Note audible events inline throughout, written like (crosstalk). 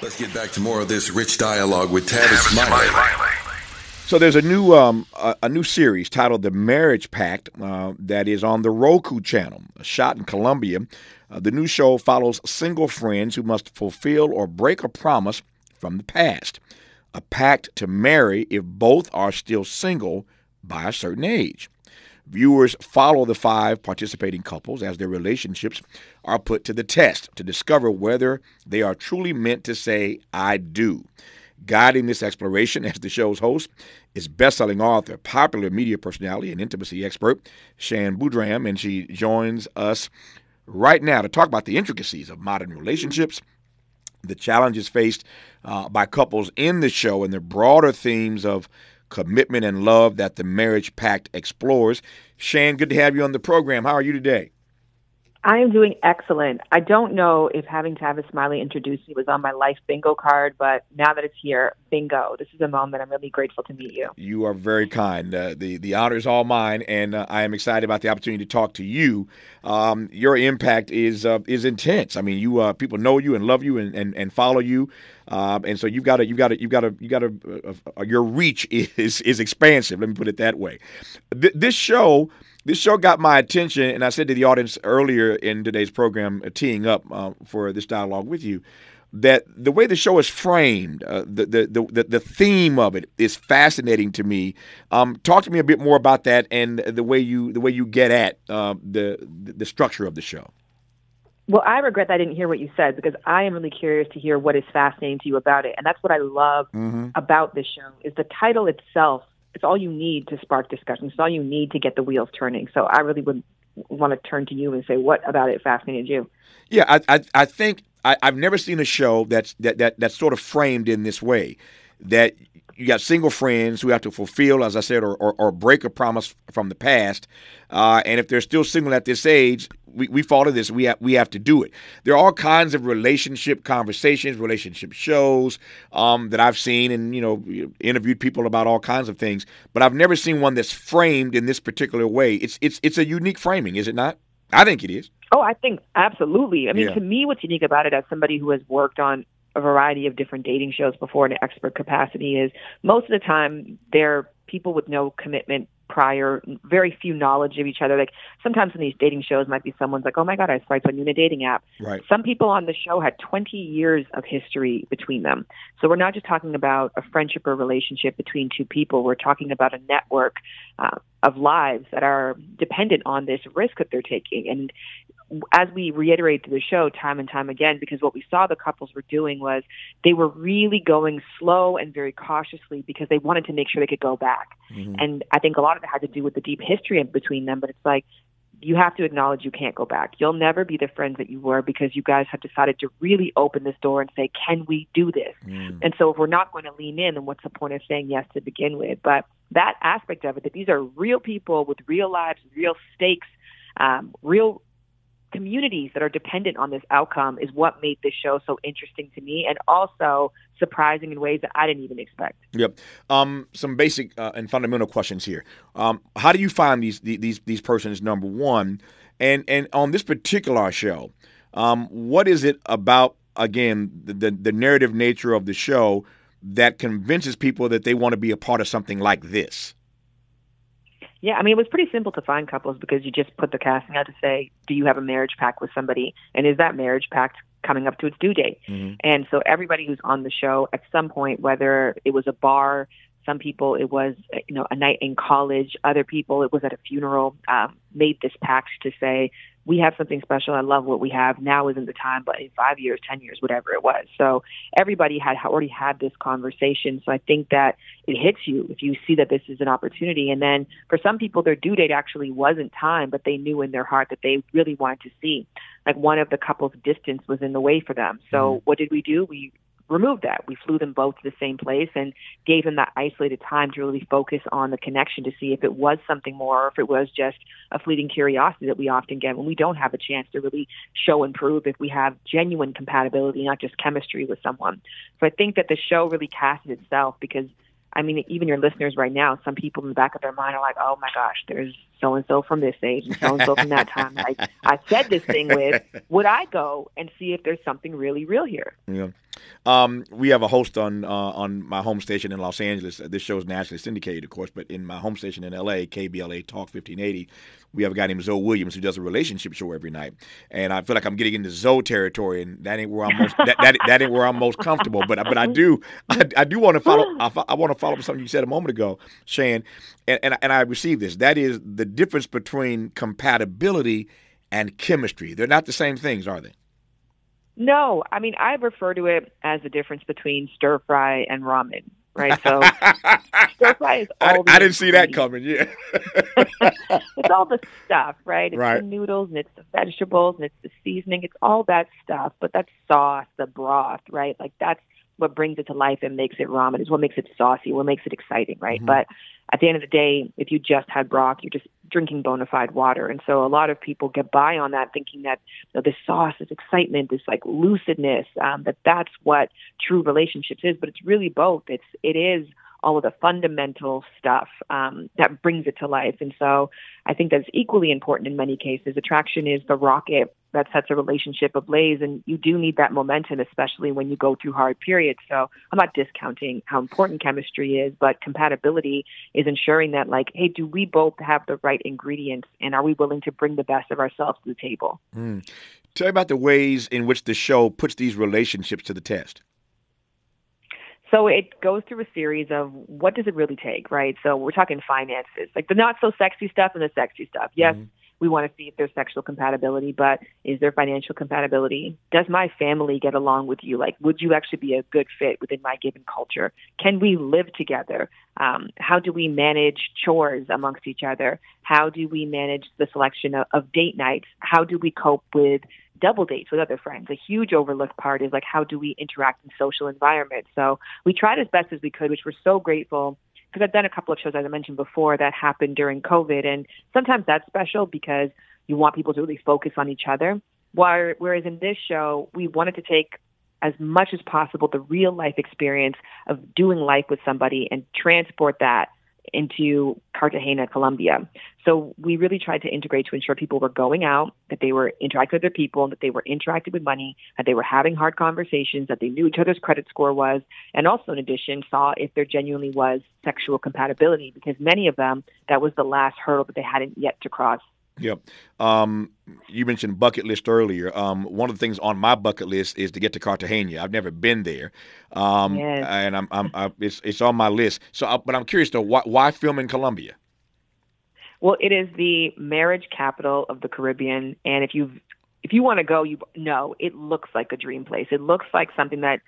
Let's get back to more of this rich dialogue with Tavis Smiley. So there's a new um, a, a, new series titled The Marriage Pact uh, that is on the Roku channel, shot in Colombia. Uh, the new show follows single friends who must fulfill or break a promise from the past, a pact to marry if both are still single by a certain age. Viewers follow the five participating couples as their relationships are put to the test to discover whether they are truly meant to say, I do. Guiding this exploration (laughs) as the show's host is best-selling author, popular media personality, and intimacy expert, Shan Boodram, and she joins us right now to talk about the intricacies of modern relationships, the challenges faced uh, by couples in the show, and the broader themes of commitment and love that the Marriage Pact explores. Shan, good to have you on the program. How are you today? I am doing excellent. I don't know if having Tavis Smiley introduce me was on my life bingo card, but now that it's here, bingo. This is a moment I'm really grateful to meet you. You are very kind. Uh, the the honor is all mine, and uh, I am excited about the opportunity to talk to you. Um, your impact is uh, is intense. I mean, you uh, people know you and love you and, and, and follow you. Um, and so you've got to, you've got to, you've got to, you got to, uh, uh, your reach (laughs) is is expansive. Let me put it that way. Th- this show this show got my attention, and I said to the audience earlier in today's program, uh, teeing up uh, for this dialogue with you, that the way the show is framed, uh, the, the, the the theme of it is fascinating to me. Um, talk to me a bit more about that and the way you the way you get at uh, the the structure of the show. Well, I regret that I didn't hear what you said because I am really curious to hear what is fascinating to you about it, and that's what I love mm-hmm. about this show is the title itself it's all you need to spark discussion. It's all you need to get the wheels turning. So I really would want to turn to you and say, what about it fascinated you? Yeah, I I, I think I, have never seen a show that's that, that that's sort of framed in this way. That you got single friends who have to fulfill, as I said, or, or, or break a promise from the past. Uh, and if they're still single at this age, we, we fall to this. We have, we have to do it. There are all kinds of relationship conversations, relationship shows um, that I've seen and, you know, interviewed people about all kinds of things. But I've never seen one that's framed in this particular way. It's, it's, it's a unique framing, is it not? I think it is. Oh, I think absolutely. I mean, yeah. to me, what's unique about it as somebody who has worked on a variety of different dating shows before in an expert capacity is most of the time they're people with no commitment prior, very few knowledge of each other. Like sometimes in these dating shows might be someone's like, oh my God, I swiped on you in a dating app. Right. Some people on the show had 20 years of history between them. So we're not just talking about a friendship or relationship between two people. We're talking about a network uh, of lives that are dependent on this risk that they're taking. And as we reiterate through the show time and time again, because what we saw the couples were doing was they were really going slow and very cautiously because they wanted to make sure they could go back. Mm-hmm. And I think a lot of it had to do with the deep history between them, but it's like you have to acknowledge you can't go back. You'll never be the friends that you were because you guys have decided to really open this door and say, can we do this? Mm. And so if we're not going to lean in, then what's the point of saying yes to begin with? But that aspect of it, that these are real people with real lives, real stakes, um, real communities that are dependent on this outcome is what made this show so interesting to me and also surprising in ways that I didn't even expect. Yep. Um, some basic uh, and fundamental questions here. Um, how do you find these these these persons? Number one, and and on this particular show, um, what is it about again the, the the narrative nature of the show that convinces people that they want to be a part of something like this? Yeah, I mean, it was pretty simple to find couples because you just put the casting out to say, do you have a marriage pact with somebody? And is that marriage pact coming up to its due date? Mm-hmm. And so everybody who's on the show at some point, whether it was a bar, some people it was you know a night in college, other people it was at a funeral, um, made this pact to say we have something special. I love what we have. Now isn't the time, but in five years, 10 years, whatever it was. So everybody had already had this conversation. So I think that it hits you if you see that this is an opportunity. And then for some people, their due date actually wasn't time, but they knew in their heart that they really wanted to see. Like one of the couple's distance was in the way for them. So mm-hmm. what did we do? We removed that. We flew them both to the same place and gave them that isolated time to really focus on the connection to see if it was something more or if it was just a fleeting curiosity that we often get when we don't have a chance to really show and prove if we have genuine compatibility, not just chemistry with someone. So I think that the show really casts itself because I mean, even your listeners right now, some people in the back of their mind are like, "Oh my gosh, there's so and so from this age and so and so from that time." I I said this thing with. (laughs) Would I go and see if there's something really real here? Yeah. Um, we have a host on uh, on my home station in Los Angeles. This show is nationally syndicated, of course, but in my home station in L.A., KBLA Talk 1580, we have a guy named Zoe Williams who does a relationship show every night, and I feel like I'm getting into Zoe territory, and that ain't where I'm most that, that, that ain't where I'm most comfortable. But but I do (laughs) I, I do want to follow I, I want to follow up something you said a moment ago, Shan, and, and and I received this. That is the difference between compatibility and chemistry. They're not the same things, are they? No, I mean I refer to it as the difference between stir fry and ramen, right? So (laughs) stir fry is all. I, I didn't see that coming. Yeah, (laughs) it's all the stuff, right? It's right. the noodles and it's the vegetables and it's the seasoning. It's all that stuff, but that sauce, the broth, right? Like that's what brings it to life and makes it ramen. Is what makes it saucy. What makes it exciting, right? Mm-hmm. But at the end of the day, if you just had broth, you're just drinking bona fide water. And so a lot of people get by on that thinking that you know, this sauce, this excitement, this like lucidness, um, that that's what true relationships is. But it's really both. It's, it is all of the fundamental stuff um, that brings it to life. And so I think that's equally important in many cases. Attraction is the rocket that sets a relationship ablaze, and you do need that momentum, especially when you go through hard periods. So I'm not discounting how important chemistry is, but compatibility is ensuring that, like, hey, do we both have the right ingredients, and are we willing to bring the best of ourselves to the table? Mm. Tell me about the ways in which the show puts these relationships to the test. So it goes through a series of what does it really take, right? So we're talking finances, like the not so sexy stuff and the sexy stuff. Yes, mm-hmm. We want to see if there's sexual compatibility, but is there financial compatibility? Does my family get along with you? Like, would you actually be a good fit within my given culture? Can we live together? Um, how do we manage chores amongst each other? How do we manage the selection of, of date nights? How do we cope with double dates with other friends. A huge overlooked part is like how do we interact in social environments. So we tried as best as we could, which we're so grateful because I've done a couple of shows as I mentioned before that happened during COVID, and sometimes that's special because you want people to really focus on each other. Whereas in this show, we wanted to take as much as possible the real life experience of doing life with somebody and transport that into Cartagena, Colombia. So we really tried to integrate to ensure people were going out, that they were interacting with people, that they were interacting with money, that they were having hard conversations, that they knew each other's credit score was, and also in addition saw if there genuinely was sexual compatibility because many of them that was the last hurdle that they hadn't yet to cross. Yep. Um, you mentioned bucket list earlier. Um, one of the things on my bucket list is to get to Cartagena. I've never been there, um, yes. and I'm, I'm I, it's it's on my list. So, I, but I'm curious though, why, why film in Colombia? Well, it is the marriage capital of the Caribbean, and if you if you want to go, you know it looks like a dream place. It looks like something that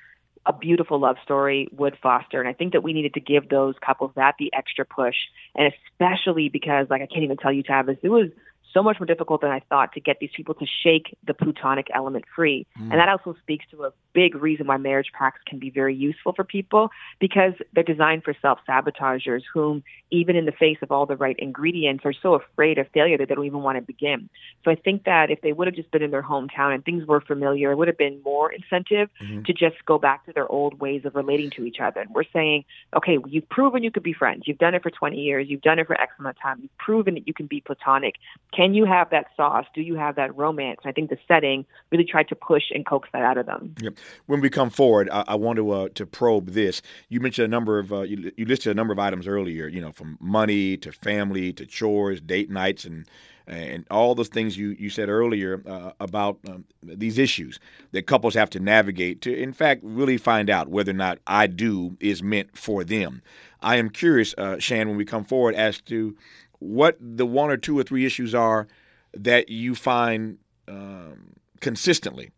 a beautiful love story would foster. And I think that we needed to give those couples that the extra push. And especially because, like, I can't even tell you, Tavis, it was so much more difficult than I thought to get these people to shake the plutonic element free. Mm. And that also speaks to a big reason why marriage pacts can be very useful for people because they're designed for self sabotagers whom, even in the face of all the right ingredients, are so afraid of failure that they don't even want to begin. So I think that if they would have just been in their hometown and things were familiar, it would have been more incentive mm-hmm. to just go back to their old ways of relating to each other. And we're saying, okay, you've proven you could be friends. You've done it for 20 years. You've done it for X amount of time. You've proven that you can be platonic. Can you have that sauce? Do you have that romance? I think the setting really tried to push and coax that out of them. Yep. When we come forward, I, I want to uh, to probe this. You mentioned a number of uh, you, you listed a number of items earlier. You know, from money to family to chores, date nights, and and all those things you, you said earlier uh, about um, these issues that couples have to navigate to, in fact, really find out whether or not I do is meant for them. I am curious, uh, Shan, when we come forward, as to what the one or two or three issues are that you find um, consistently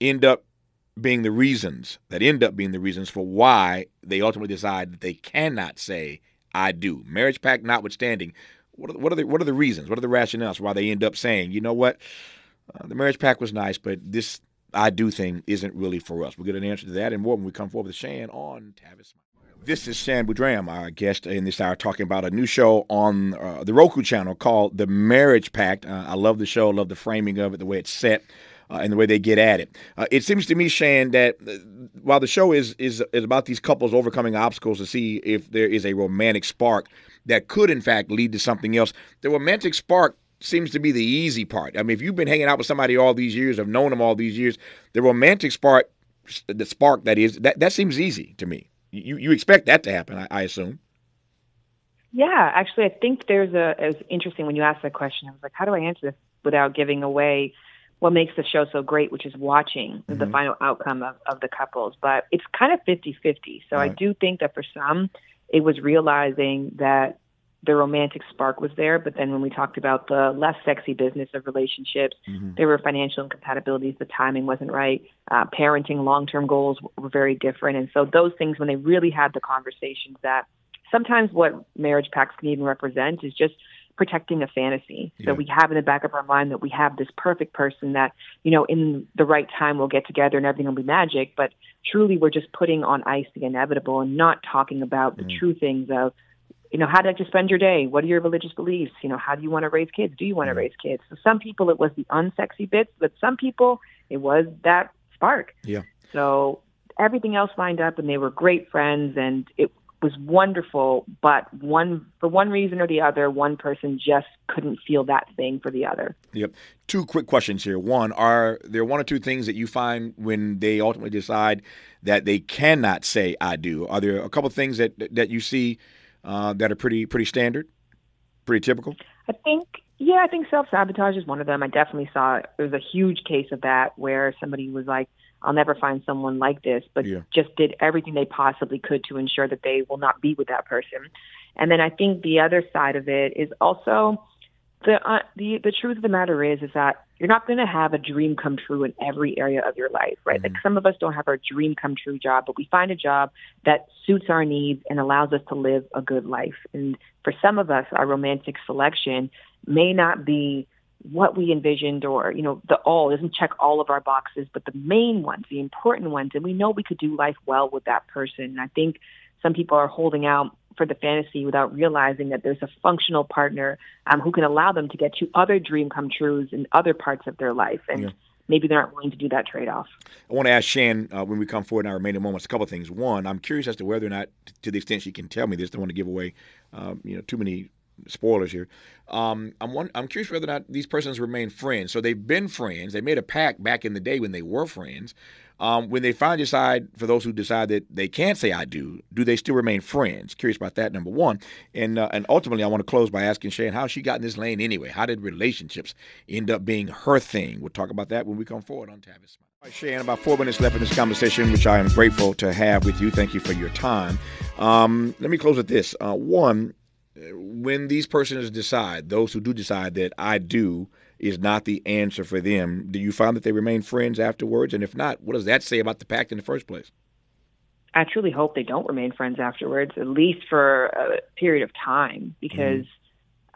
end up being the reasons that end up being the reasons for why they ultimately decide that they cannot say I do. Marriage pact notwithstanding, what are, what are the what are the reasons? What are the rationales why they end up saying, you know what, uh, the marriage pact was nice, but this I do thing isn't really for us. We'll get an answer to that and more when we come forward with Shan on Tavis. This is Shan Boodram, our guest in this hour, talking about a new show on uh, the Roku channel called The Marriage Pact. Uh, I love the show, love the framing of it, the way it's set. Uh, and the way they get at it. Uh, it seems to me, Shan, that uh, while the show is, is is about these couples overcoming obstacles to see if there is a romantic spark that could, in fact, lead to something else, the romantic spark seems to be the easy part. I mean, if you've been hanging out with somebody all these years, have known them all these years, the romantic spark the spark that is that that seems easy to me. You you expect that to happen, I, I assume. Yeah, actually, I think there's a. It was interesting when you asked that question. I was like, how do I answer this without giving away what makes the show so great, which is watching mm-hmm. the final outcome of, of the couples. But it's kind of 50 50. So right. I do think that for some, it was realizing that the romantic spark was there. But then when we talked about the less sexy business of relationships, mm-hmm. there were financial incompatibilities. The timing wasn't right. Uh, parenting long term goals were very different. And so those things, when they really had the conversations that sometimes what marriage pacts can even represent is just protecting a fantasy. Yeah. So we have in the back of our mind that we have this perfect person that, you know, in the right time we'll get together and everything will be magic. But truly we're just putting on ice the inevitable and not talking about the mm. true things of, you know, how do you like to spend your day? What are your religious beliefs? You know, how do you want to raise kids? Do you want to mm. raise kids? So some people it was the unsexy bits, but some people it was that spark. Yeah. So everything else lined up and they were great friends and it was wonderful, but one for one reason or the other, one person just couldn't feel that thing for the other. Yep. Two quick questions here. One, are there one or two things that you find when they ultimately decide that they cannot say "I do"? Are there a couple things that that you see uh, that are pretty pretty standard, pretty typical? I think yeah, I think self sabotage is one of them. I definitely saw there was a huge case of that where somebody was like I'll never find someone like this, but yeah. just did everything they possibly could to ensure that they will not be with that person. And then I think the other side of it is also the uh, the the truth of the matter is is that you're not going to have a dream come true in every area of your life, right? Mm-hmm. Like some of us don't have our dream come true job, but we find a job that suits our needs and allows us to live a good life. And for some of us, our romantic selection may not be what we envisioned or, you know, the all doesn't check all of our boxes, but the main ones, the important ones, and we know we could do life well with that person. And I think some people are holding out for the fantasy without realizing that there's a functional partner um, who can allow them to get to other dream come trues in other parts of their life. And yeah. maybe they're not willing to do that trade off. I want to ask Shan uh, when we come forward in our remaining moments a couple of things. One, I'm curious as to whether or not, to the extent she can tell me this, don't want to give away um, you know too many spoilers here. Um, I'm one, I'm curious whether or not these persons remain friends. So they've been friends. They made a pact back in the day when they were friends. Um, when they finally decide, for those who decide that they can't say I do, do they still remain friends? Curious about that. Number one, and uh, and ultimately, I want to close by asking Shan how she got in this lane anyway. How did relationships end up being her thing? We'll talk about that when we come forward on Tavis. Right, Shan, about four minutes left in this conversation, which I am grateful to have with you. Thank you for your time. Um, let me close with this. Uh, one, when these persons decide, those who do decide that I do is not the answer for them, do you find that they remain friends afterwards? And if not, what does that say about the pact in the first place? I truly hope they don't remain friends afterwards, at least for a period of time, because. Mm-hmm.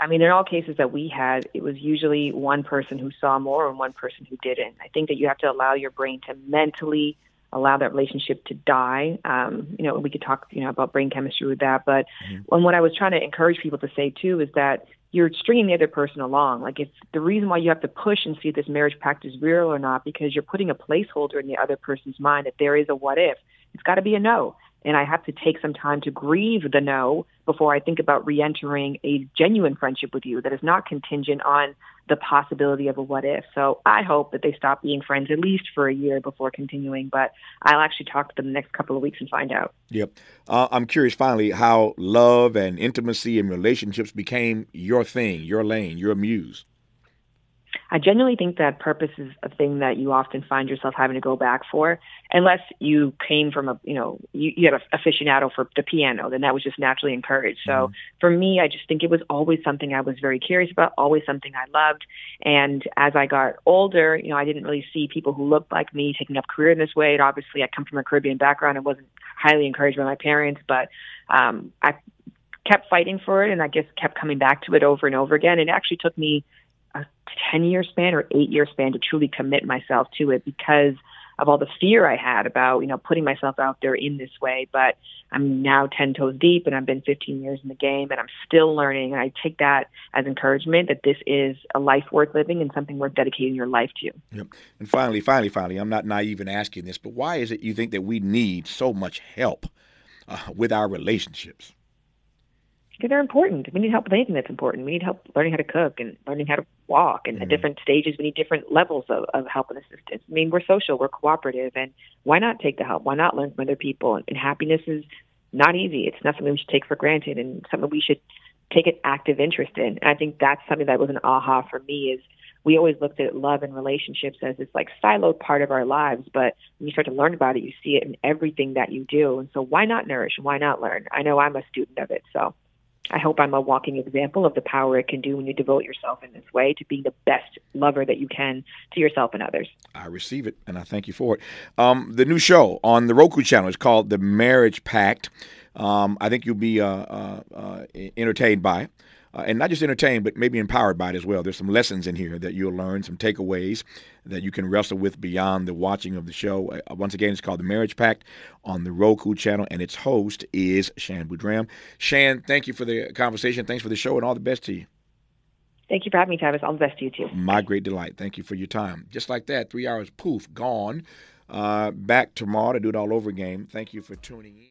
I mean, in all cases that we had, it was usually one person who saw more and one person who didn't. I think that you have to allow your brain to mentally allow that relationship to die. Um, you know, we could talk, you know, about brain chemistry with that. But mm-hmm. and what I was trying to encourage people to say too is that you're stringing the other person along. Like if the reason why you have to push and see if this marriage pact is real or not, because you're putting a placeholder in the other person's mind that there is a what if. It's got to be a no and I have to take some time to grieve the no before I think about re-entering a genuine friendship with you that is not contingent on the possibility of a what if. So I hope that they stop being friends at least for a year before continuing, but I'll actually talk to them the next couple of weeks and find out. Yep. Uh, I'm curious finally how love and intimacy and relationships became your thing, your lane, your muse. I genuinely think that purpose is a thing that you often find yourself having to go back for, unless you came from a, you know, you, you had a aficionado for the piano, then that was just naturally encouraged. So mm-hmm. for me, I just think it was always something I was very curious about, always something I loved. And as I got older, you know, I didn't really see people who looked like me taking up career in this way. And obviously, I come from a Caribbean background. I wasn't highly encouraged by my parents, but um, I kept fighting for it and I guess kept coming back to it over and over again. It actually took me a 10 year span or eight year span to truly commit myself to it because of all the fear I had about, you know, putting myself out there in this way. But I'm now 10 toes deep and I've been 15 years in the game and I'm still learning. And I take that as encouragement that this is a life worth living and something worth dedicating your life to. Yep. And finally, finally, finally, I'm not naive in asking this, but why is it you think that we need so much help uh, with our relationships? Because they're important. We need help with anything that's important. We need help learning how to cook and learning how to walk. And Mhm. at different stages, we need different levels of, of help and assistance. I mean, we're social, we're cooperative, and why not take the help? Why not learn from other people? And, and happiness is not easy. It's not something we should take for granted, and something we should take an active interest in. And I think that's something that was an aha for me. Is we always looked at love and relationships as this like siloed part of our lives, but when you start to learn about it, you see it in everything that you do. And so, why not nourish? And why not learn? I know I'm a student of it, so. I hope I'm a walking example of the power it can do when you devote yourself in this way to being the best lover that you can to yourself and others. I receive it, and I thank you for it. Um, the new show on the Roku channel is called The Marriage Pact. Um, I think you'll be uh, uh, uh, entertained by. Uh, and not just entertained, but maybe empowered by it as well. There's some lessons in here that you'll learn, some takeaways that you can wrestle with beyond the watching of the show. Uh, once again, it's called The Marriage Pact on the Roku channel, and its host is Shan Boodram. Shan, thank you for the conversation. Thanks for the show, and all the best to you. Thank you for having me, Travis. All the best to you, too. My great delight. Thank you for your time. Just like that, three hours, poof, gone. Uh, back tomorrow to do it all over again. Thank you for tuning in.